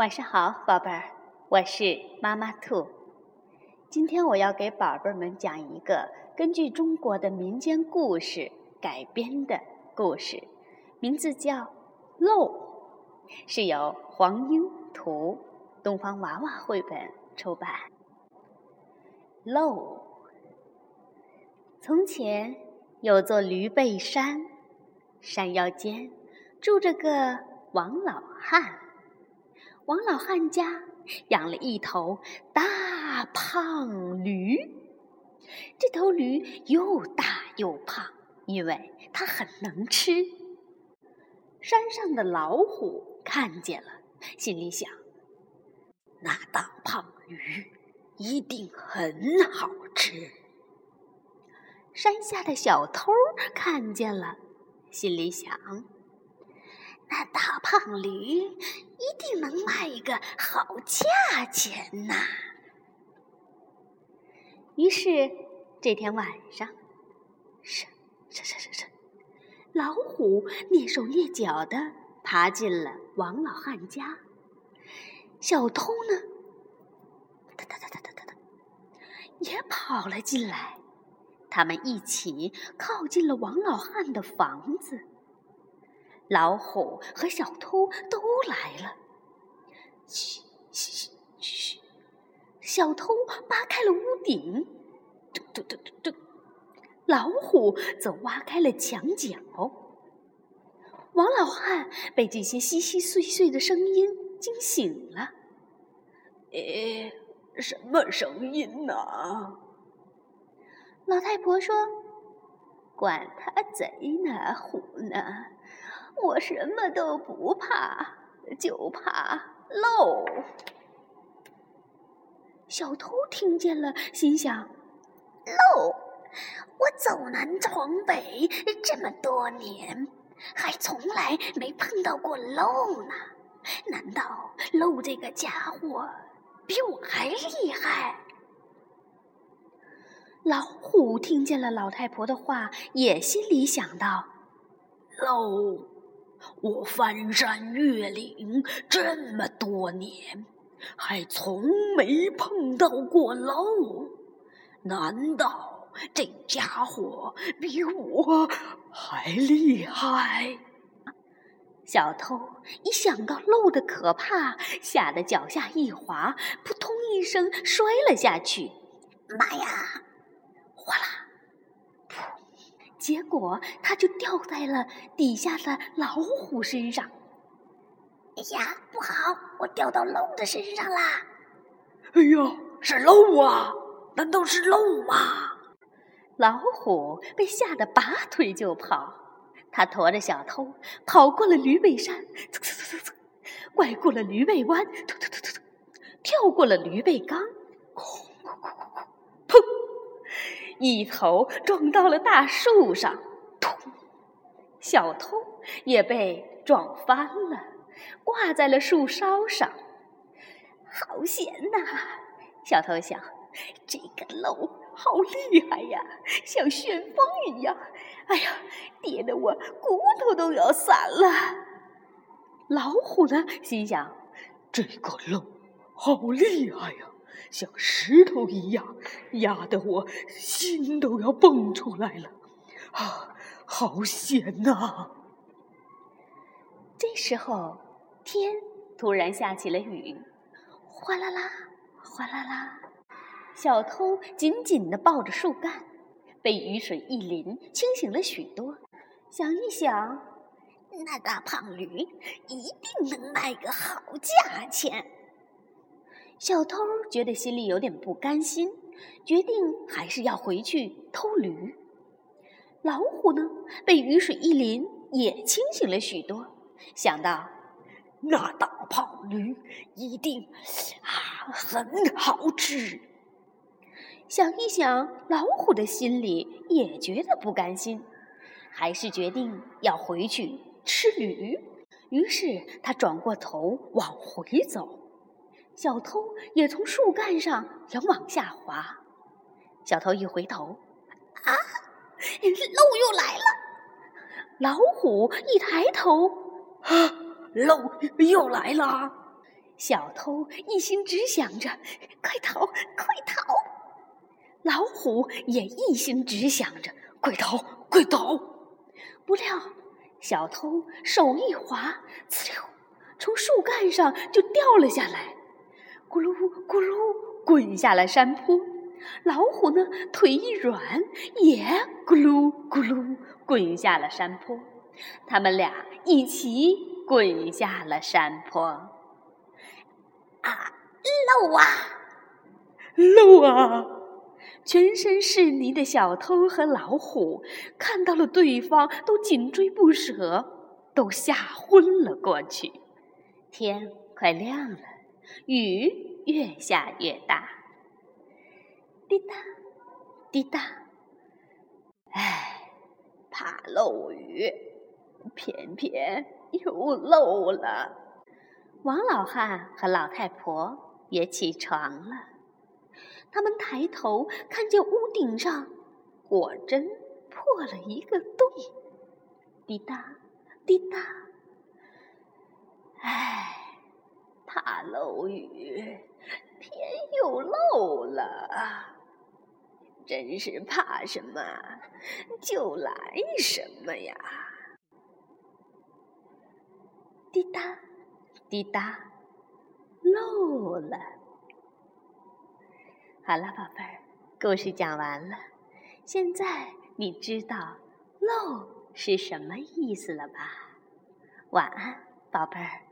晚上好，宝贝儿，我是妈妈兔。今天我要给宝贝们讲一个根据中国的民间故事改编的故事，名字叫《漏》，是由黄英图，东方娃娃绘本出版。漏。从前有座驴背山，山腰间住着个王老汉。王老汉家养了一头大胖驴，这头驴又大又胖，因为它很能吃。山上的老虎看见了，心里想：那大胖驴一定很好吃。山下的小偷看见了，心里想：那大胖驴一定能卖一个好价钱呐。于是这天晚上，唰唰唰唰唰，老虎蹑手蹑脚的爬进了王老汉家。小偷呢，哒哒哒哒哒哒哒，也跑了进来。他们一起靠近了王老汉的房子。老虎和小偷都来了。嘘嘘嘘嘘！小偷扒开了屋顶，嘟嘟嘟嘟嘟。老虎则挖开了墙角。王老汉被这些稀稀碎碎的声音惊醒了。诶，什么声音呢？老太婆说：“管他贼呢，虎呢，我什么都不怕，就怕漏。”小偷听见了，心想：“漏，我走南闯北这么多年，还从来没碰到过漏呢。难道漏这个家伙比我还厉害？”老虎听见了老太婆的话，也心里想到：“漏，我翻山越岭这么多年，还从没碰到过漏。难道这家伙比我还厉害？”小偷一想到漏的可怕，吓得脚下一滑，扑通一声摔了下去。妈呀！哗啦，结果它就掉在了底下的老虎身上。哎呀，不好！我掉到漏的身上啦！哎呀，是漏啊！难道是漏吗？老虎被吓得拔腿就跑。他驮着小偷跑过了驴背山，啧啧啧啧啧，拐过了驴背弯，突突突突突，跳过了驴背缸，一头撞到了大树上，突！小偷也被撞翻了，挂在了树梢上。好险呐！小偷想，这个漏好厉害呀，像旋风一样。哎呀，跌得我骨头都要散了。老虎呢，心想，这个漏好厉害呀。像石头一样压得我心都要蹦出来了，啊，好险呐！这时候天突然下起了雨，哗啦啦，哗啦啦。小偷紧紧地抱着树干，被雨水一淋，清醒了许多。想一想，那大胖驴一定能卖个好价钱。小偷觉得心里有点不甘心，决定还是要回去偷驴。老虎呢，被雨水一淋，也清醒了许多，想到那大胖驴一定啊很好吃。想一想，老虎的心里也觉得不甘心，还是决定要回去吃驴。于是他转过头往回走。小偷也从树干上想往下滑，小偷一回头，啊，漏又来了！老虎一抬头，啊，漏又来了！小偷一心只想着快逃，快逃；老虎也一心只想着快逃，快逃。不料，小偷手一滑，呲溜，从树干上就掉了下来，咕噜咕噜滚下了山坡。老虎呢，腿一软，也咕噜咕噜滚下了山坡。他们俩一起滚下了山坡。啊，漏啊，漏啊！全身是泥的小偷和老虎看到了对方，都紧追不舍，都吓昏了过去。天快亮了，雨越下越大。滴答，滴答，唉，怕漏雨，偏偏又漏了。王老汉和老太婆也起床了，他们抬头看见屋顶上果真破了一个洞。滴答，滴答，唉，怕漏雨，天又漏了。真是怕什么就来什么呀！滴答，滴答，漏了。好了，宝贝儿，故事讲完了。现在你知道“漏”是什么意思了吧？晚安，宝贝儿。